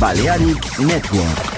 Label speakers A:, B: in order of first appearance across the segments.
A: Balearic Network.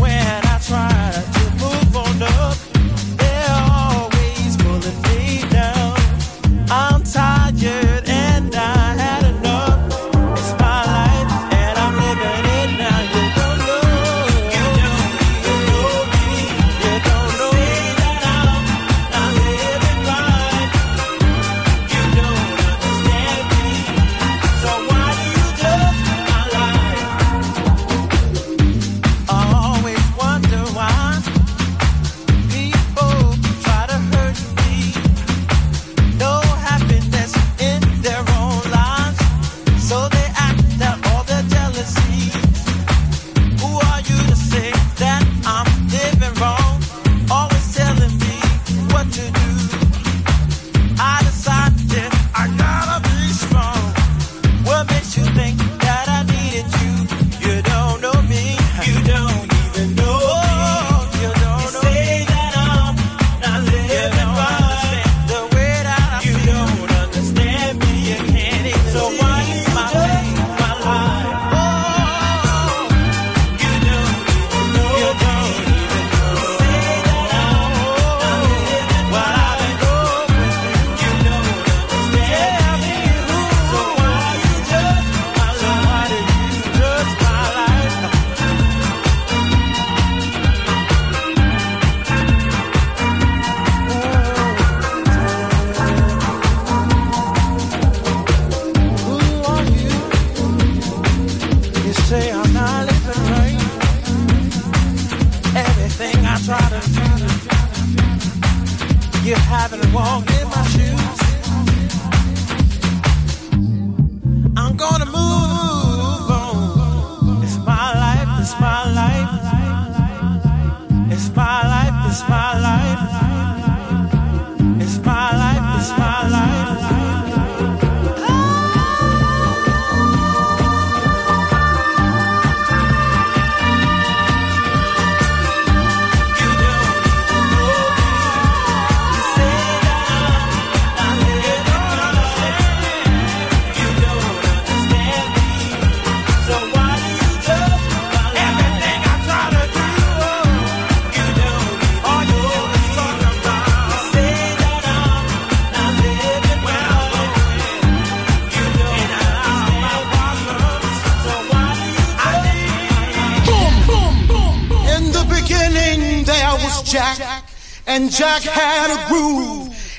B: when driving and walking.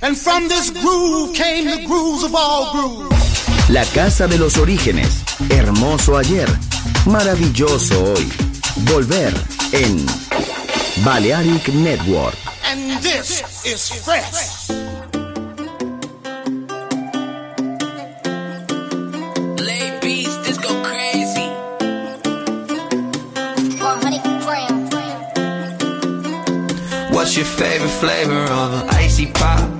B: And from this groove came the grooves of all grooves.
A: La casa de los orígenes, hermoso ayer, maravilloso hoy. Volver en Balearic Network.
B: And this is fresh.
C: What's your favorite flavor of an icy pop?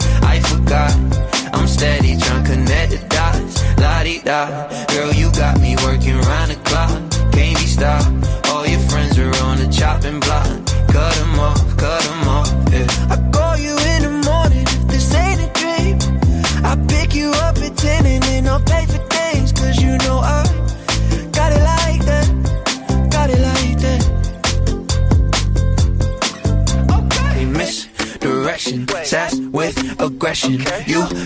C: Steady drunk, connected dots. La di da. Girl, you got me working round the clock. Can't be stopped. All your friends are on the chopping block. Cut them off, cut them off. Yeah. I call you in the morning this ain't a dream. I pick you up at 10 and then I'll pay for things. Cause you know I got it like that. Got it like that. direction. Sass with aggression. You don't wanna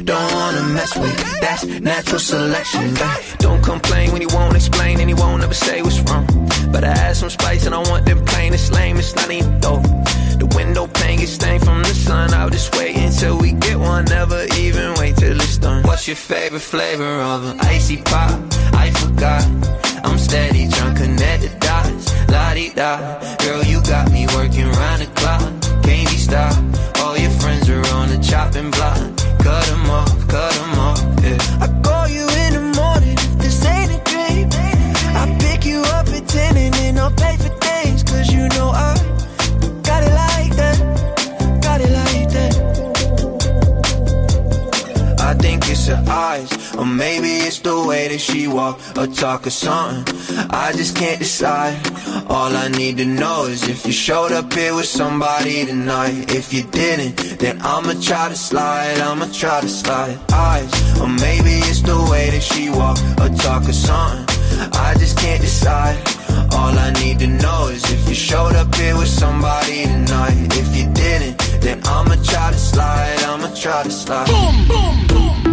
C: mess with. That's natural selection. Don't complain when you won't explain and you won't ever say what's wrong. But I add some spice and I want them plain. It's lame, it's not even dope. The window pane gets stained from the sun. I'll just wait until we get one. Never even wait till it's done. What's your favorite flavor of an icy pop? I forgot. I'm steady drunk, connected dots. La di da. Girl, you got me working round the clock. Can't be stopped. All your friends are on the chopping block. Cut them off, cut her eyes, or maybe it's the way that she walk or talk or something. I just can't decide. All I need to know is if you showed up here with somebody tonight. If you didn't, then I'ma try to slide. I'ma try to slide. Eyes, or maybe it's the way that she walk or talk or something. I just can't decide. All I need to know is if you showed up here with somebody tonight. If you didn't, then I'ma try to slide. I'ma try to slide.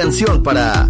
D: Canción para